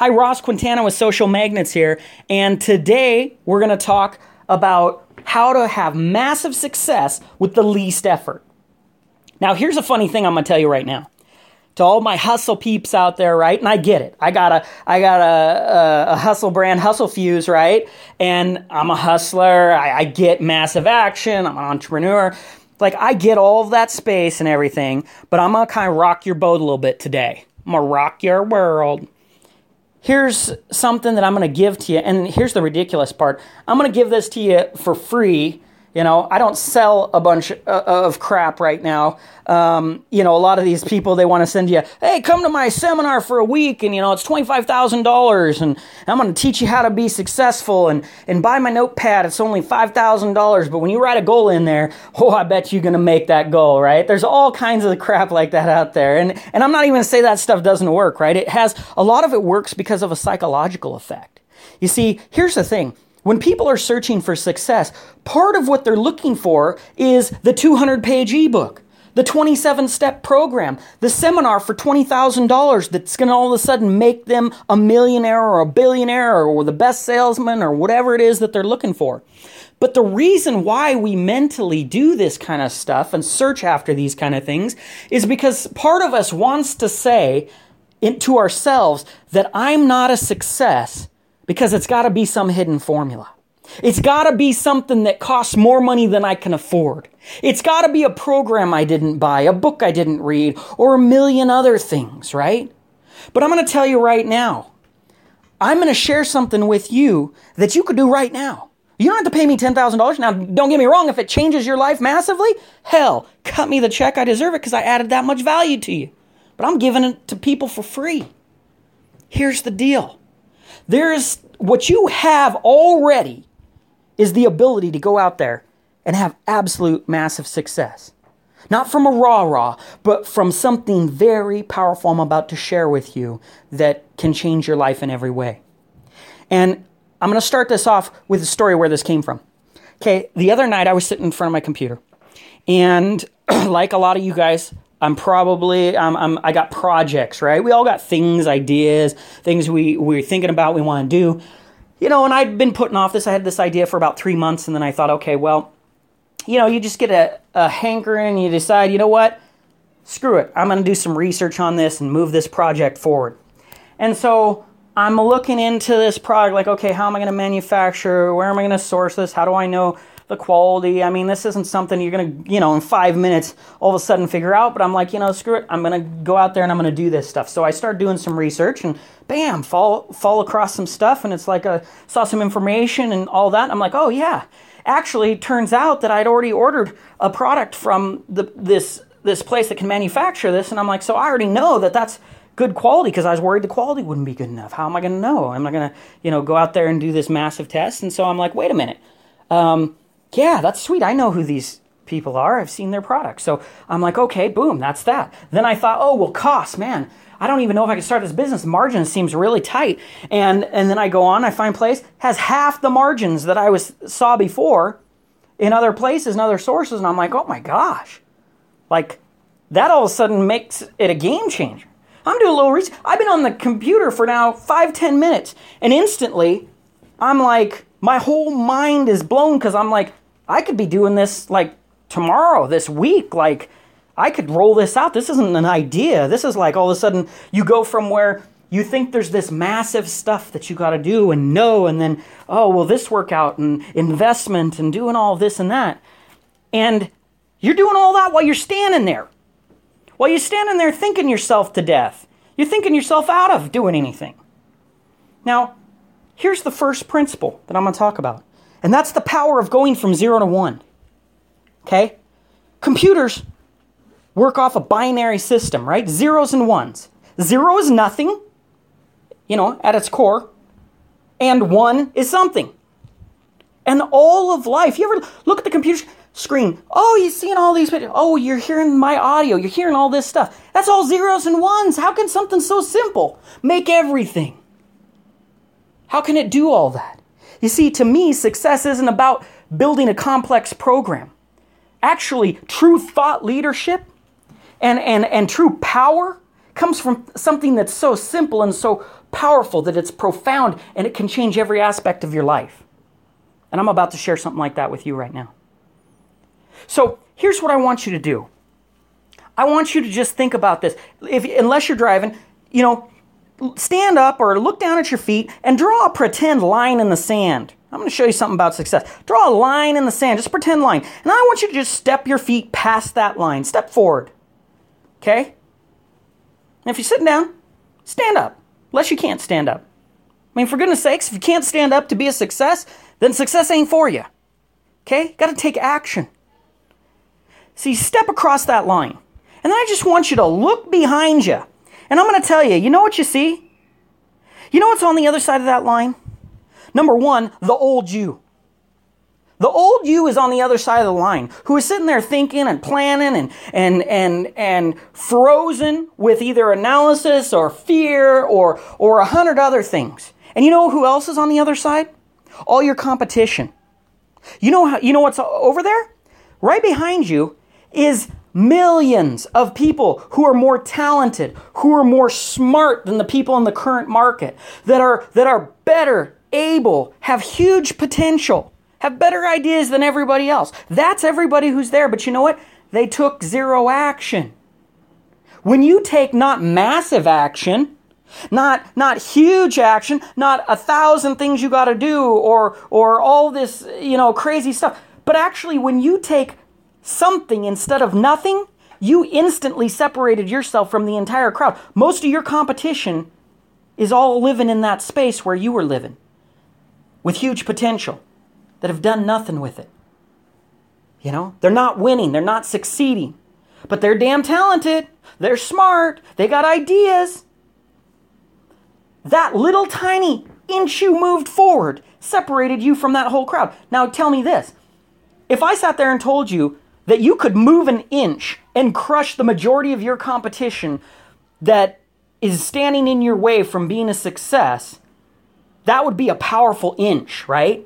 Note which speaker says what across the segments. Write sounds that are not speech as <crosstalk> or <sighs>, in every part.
Speaker 1: Hi, Ross Quintana with Social Magnets here, and today we're going to talk about how to have massive success with the least effort. Now, here's a funny thing I'm going to tell you right now. To all my hustle peeps out there, right? And I get it. I got a, I got a, a, a hustle brand, Hustle Fuse, right? And I'm a hustler. I, I get massive action. I'm an entrepreneur. Like I get all of that space and everything, but I'm gonna kind of rock your boat a little bit today. I'm gonna rock your world here's something that I'm going to give to you. And here's the ridiculous part I'm going to give this to you for free you know, I don't sell a bunch uh, of crap right now. Um, you know, a lot of these people they want to send you, hey, come to my seminar for a week, and you know, it's twenty five thousand dollars, and I'm going to teach you how to be successful, and and buy my notepad. It's only five thousand dollars, but when you write a goal in there, oh, I bet you're going to make that goal, right? There's all kinds of crap like that out there, and and I'm not even say that stuff doesn't work, right? It has a lot of it works because of a psychological effect. You see, here's the thing when people are searching for success, part of what they're looking for is the 200 page ebook, the 27 step program, the seminar for $20,000 that's going to all of a sudden make them a millionaire or a billionaire or the best salesman or whatever it is that they're looking for. But the reason why we mentally do this kind of stuff and search after these kind of things is because part of us wants to say to ourselves that I'm not a success because it's got to be some hidden formula. It's got to be something that costs more money than I can afford. It's got to be a program I didn't buy, a book I didn't read, or a million other things, right? But I'm going to tell you right now, I'm going to share something with you that you could do right now. You don't have to pay me $10,000. Now, don't get me wrong, if it changes your life massively, hell, cut me the check. I deserve it because I added that much value to you. But I'm giving it to people for free. Here's the deal there's what you have already is the ability to go out there and have absolute massive success. Not from a rah rah, but from something very powerful I'm about to share with you that can change your life in every way. And I'm going to start this off with a story where this came from. Okay, the other night I was sitting in front of my computer, and <clears throat> like a lot of you guys, I'm probably I'm, I'm, i got projects, right? We all got things, ideas, things we we're thinking about, we want to do. You know, and I'd been putting off this. I had this idea for about three months, and then I thought, okay, well, you know, you just get a, a hankering, you decide, you know what? Screw it. I'm going to do some research on this and move this project forward. And so I'm looking into this product, like, okay, how am I going to manufacture? Where am I going to source this? How do I know the quality. I mean, this isn't something you're going to, you know, in five minutes all of a sudden figure out. But I'm like, you know, screw it. I'm going to go out there and I'm going to do this stuff. So I start doing some research and bam, fall, fall across some stuff. And it's like, I saw some information and all that. I'm like, oh, yeah. Actually, turns out that I'd already ordered a product from the, this, this place that can manufacture this. And I'm like, so I already know that that's good quality because I was worried the quality wouldn't be good enough. How am I going to know? Am I going to, you know, go out there and do this massive test? And so I'm like, wait a minute. Um, yeah, that's sweet. I know who these people are. I've seen their products. So I'm like, okay, boom, that's that. Then I thought, oh, well, cost, man. I don't even know if I can start this business. Margin seems really tight. And and then I go on, I find place has half the margins that I was saw before in other places and other sources, and I'm like, oh my gosh. Like that all of a sudden makes it a game changer. I'm doing a little research. I've been on the computer for now five, ten minutes, and instantly I'm like, my whole mind is blown because I'm like, I could be doing this like tomorrow, this week. Like, I could roll this out. This isn't an idea. This is like all of a sudden you go from where you think there's this massive stuff that you got to do and know, and then, oh, well, this workout and investment and doing all this and that. And you're doing all that while you're standing there. While you're standing there thinking yourself to death. You're thinking yourself out of doing anything. Now, here's the first principle that I'm going to talk about and that's the power of going from zero to one. Okay? Computers work off a binary system, right? Zeros and ones. Zero is nothing, you know, at its core, and one is something. And all of life, you ever look at the computer screen? Oh, you're seeing all these videos. Oh, you're hearing my audio. You're hearing all this stuff. That's all zeros and ones. How can something so simple make everything? How can it do all that? You see, to me, success isn't about building a complex program. Actually, true thought leadership and, and, and true power comes from something that's so simple and so powerful that it's profound and it can change every aspect of your life. And I'm about to share something like that with you right now. So here's what I want you to do. I want you to just think about this. If unless you're driving, you know, stand up or look down at your feet and draw a pretend line in the sand. I'm going to show you something about success. Draw a line in the sand, just pretend line. And I want you to just step your feet past that line. Step forward. Okay? And if you're sitting down, stand up. Unless you can't stand up. I mean, for goodness sakes, if you can't stand up to be a success, then success ain't for you. Okay? Got to take action. See, step across that line. And then I just want you to look behind you. And I'm going to tell you, you know what you see? You know what's on the other side of that line? Number one, the old you. The old you is on the other side of the line, who is sitting there thinking and planning and, and, and, and frozen with either analysis or fear or, or a hundred other things. And you know who else is on the other side? All your competition. You know, you know what's over there? Right behind you is millions of people who are more talented, who are more smart than the people in the current market, that are, that are better able, have huge potential have better ideas than everybody else. That's everybody who's there. But you know what? They took zero action. When you take not massive action, not not huge action, not a thousand things you got to do or or all this, you know, crazy stuff, but actually when you take something instead of nothing, you instantly separated yourself from the entire crowd. Most of your competition is all living in that space where you were living with huge potential that have done nothing with it. You know, they're not winning, they're not succeeding, but they're damn talented, they're smart, they got ideas. That little tiny inch you moved forward separated you from that whole crowd. Now tell me this if I sat there and told you that you could move an inch and crush the majority of your competition that is standing in your way from being a success, that would be a powerful inch, right?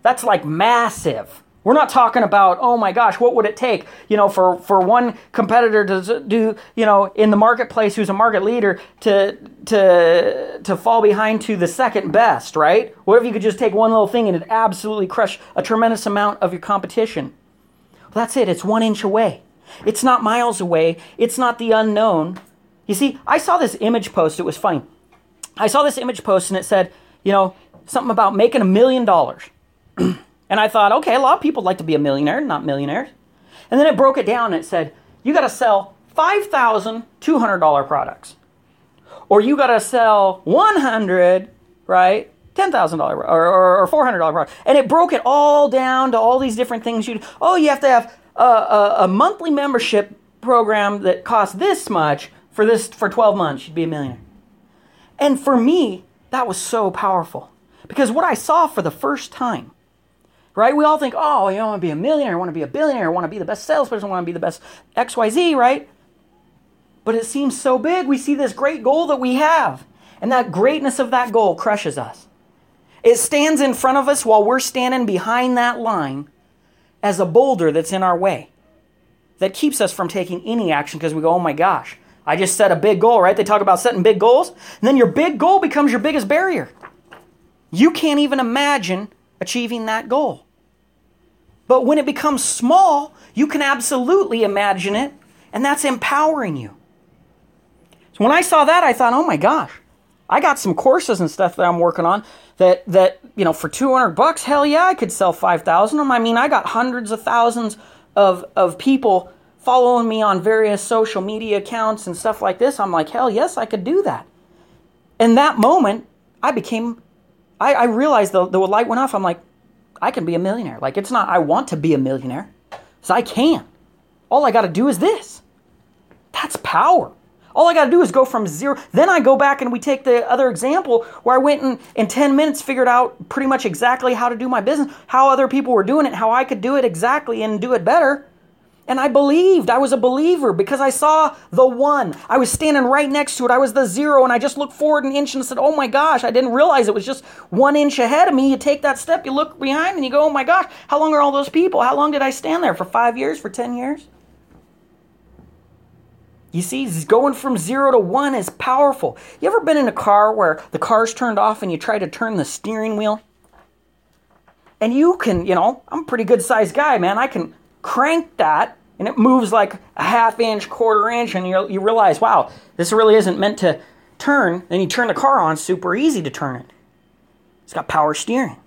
Speaker 1: That's like massive. We're not talking about, oh my gosh, what would it take, you know, for, for one competitor to do, you know, in the marketplace who's a market leader to to to fall behind to the second best, right? What if you could just take one little thing and it absolutely crush a tremendous amount of your competition? That's it. It's one inch away. It's not miles away. It's not the unknown. You see, I saw this image post. It was funny. I saw this image post and it said, you know, something about making a million dollars. <clears throat> and I thought, okay, a lot of people like to be a millionaire, not millionaires. And then it broke it down and it said, you got to sell $5,200 products. Or you got to sell 100, right? $10,000 or, or, or $400 product. And it broke it all down to all these different things you Oh, you have to have a, a, a monthly membership program that costs this much for this for 12 months. You'd be a millionaire. And for me, that was so powerful. Because what I saw for the first time right? We all think, oh, you know, I want to be a millionaire, I want to be a billionaire, I want to be the best salesperson, I want to be the best XYZ, right? But it seems so big. We see this great goal that we have, and that greatness of that goal crushes us. It stands in front of us while we're standing behind that line as a boulder that's in our way that keeps us from taking any action because we go, oh my gosh, I just set a big goal, right? They talk about setting big goals, and then your big goal becomes your biggest barrier. You can't even imagine achieving that goal. But when it becomes small, you can absolutely imagine it, and that's empowering you. So when I saw that, I thought, oh my gosh, I got some courses and stuff that I'm working on that that you know for 200 bucks, hell yeah, I could sell 5,000 of them. I mean, I got hundreds of thousands of of people following me on various social media accounts and stuff like this. I'm like, hell yes, I could do that. In that moment, I became I, I realized the, the light went off. I'm like, I can be a millionaire. Like, it's not, I want to be a millionaire. So I can. All I got to do is this. That's power. All I got to do is go from zero. Then I go back and we take the other example where I went and in 10 minutes figured out pretty much exactly how to do my business, how other people were doing it, how I could do it exactly and do it better. And I believed. I was a believer because I saw the one. I was standing right next to it. I was the zero, and I just looked forward an inch and said, Oh my gosh, I didn't realize it was just one inch ahead of me. You take that step, you look behind, and you go, Oh my gosh, how long are all those people? How long did I stand there? For five years? For 10 years? You see, going from zero to one is powerful. You ever been in a car where the car's turned off and you try to turn the steering wheel? And you can, you know, I'm a pretty good sized guy, man. I can crank that and it moves like a half inch, quarter inch, and you, you realize, wow, this really isn't meant to turn. Then you turn the car on, super easy to turn it. It's got power steering.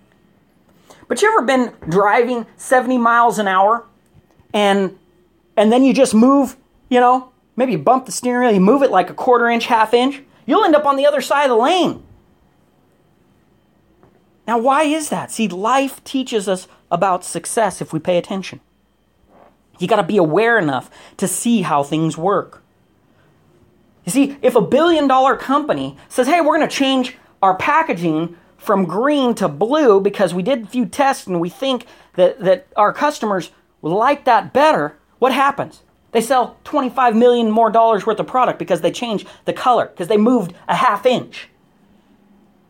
Speaker 1: But you ever been driving 70 miles an hour and and then you just move, you know, maybe you bump the steering wheel, you move it like a quarter inch, half inch, you'll end up on the other side of the lane. Now, why is that? See, life teaches us about success if we pay attention. You got to be aware enough to see how things work. You see, if a billion dollar company says, hey, we're going to change our packaging from green to blue because we did a few tests and we think that, that our customers like that better, what happens? They sell 25 million more dollars worth of product because they changed the color, because they moved a half inch.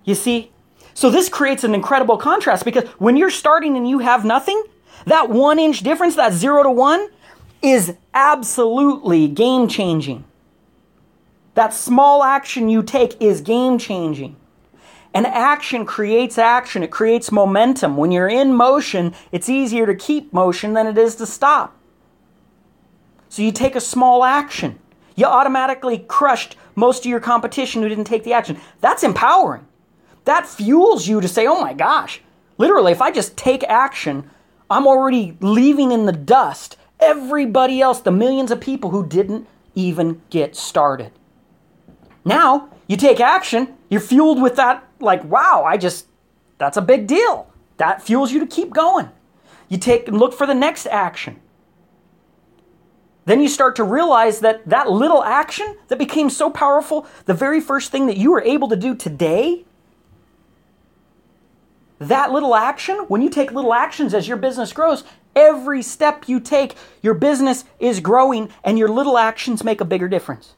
Speaker 1: You see? So this creates an incredible contrast because when you're starting and you have nothing, that one inch difference, that zero to one, is absolutely game changing. That small action you take is game changing. And action creates action, it creates momentum. When you're in motion, it's easier to keep motion than it is to stop. So you take a small action. You automatically crushed most of your competition who didn't take the action. That's empowering. That fuels you to say, oh my gosh, literally, if I just take action, I'm already leaving in the dust everybody else, the millions of people who didn't even get started. Now, you take action, you're fueled with that, like, wow, I just, that's a big deal. That fuels you to keep going. You take and look for the next action. Then you start to realize that that little action that became so powerful, the very first thing that you were able to do today, that little action, when you take little actions as your business grows, every step you take, your business is growing and your little actions make a bigger difference.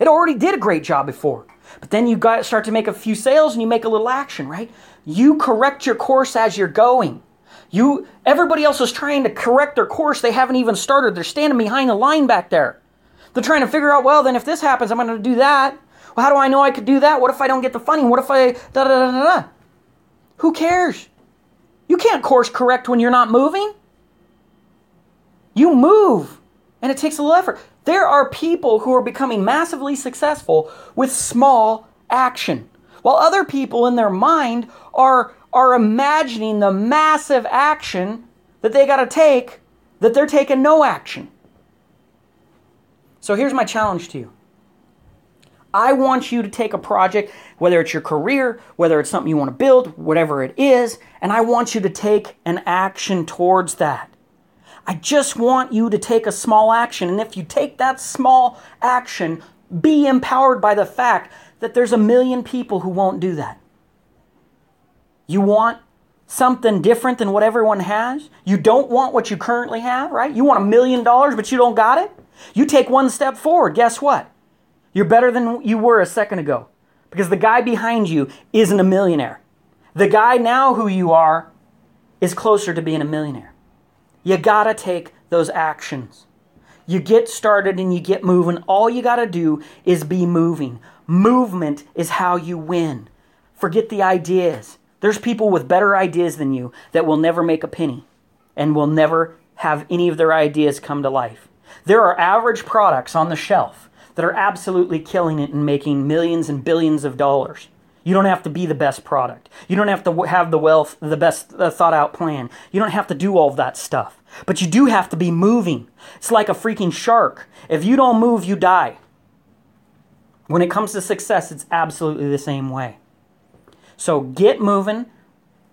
Speaker 1: It already did a great job before. But then you got start to make a few sales and you make a little action, right? You correct your course as you're going. You everybody else is trying to correct their course. They haven't even started. They're standing behind the line back there. They're trying to figure out, well, then if this happens, I'm going to do that. Well, how do I know I could do that? What if I don't get the funding? What if I da da da da da? Who cares? You can't course correct when you're not moving. You move, and it takes a little effort. There are people who are becoming massively successful with small action, while other people in their mind are, are imagining the massive action that they got to take that they're taking no action. So here's my challenge to you I want you to take a project, whether it's your career, whether it's something you want to build, whatever it is, and I want you to take an action towards that. I just want you to take a small action. And if you take that small action, be empowered by the fact that there's a million people who won't do that. You want something different than what everyone has? You don't want what you currently have, right? You want a million dollars, but you don't got it? You take one step forward. Guess what? You're better than you were a second ago because the guy behind you isn't a millionaire. The guy now who you are is closer to being a millionaire. You gotta take those actions. You get started and you get moving. All you gotta do is be moving. Movement is how you win. Forget the ideas. There's people with better ideas than you that will never make a penny and will never have any of their ideas come to life. There are average products on the shelf that are absolutely killing it and making millions and billions of dollars. You don't have to be the best product. You don't have to have the wealth, the best thought out plan. You don't have to do all that stuff. But you do have to be moving. It's like a freaking shark. If you don't move, you die. When it comes to success, it's absolutely the same way. So get moving,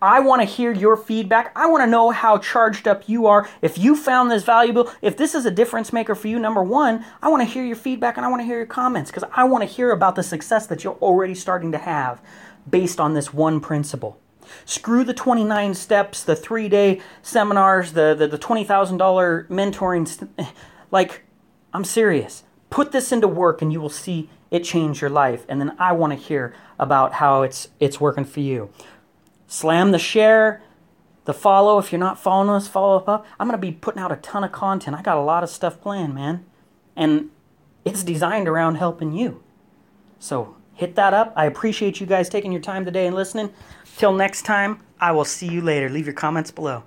Speaker 1: I want to hear your feedback. I want to know how charged up you are. If you found this valuable, if this is a difference maker for you, number one, I want to hear your feedback and I want to hear your comments because I want to hear about the success that you're already starting to have based on this one principle. Screw the 29 steps, the three day seminars, the, the, the $20,000 mentoring. <sighs> Like, I'm serious. Put this into work and you will see it change your life. And then I want to hear about how it's, it's working for you. Slam the share, the follow. If you're not following us, follow up. I'm to be putting out a ton of content. I got a lot of stuff planned, man. And it's designed around helping you. So hit that up. I appreciate you guys taking your time today and listening. Till next time, I will see you later. Leave your comments below.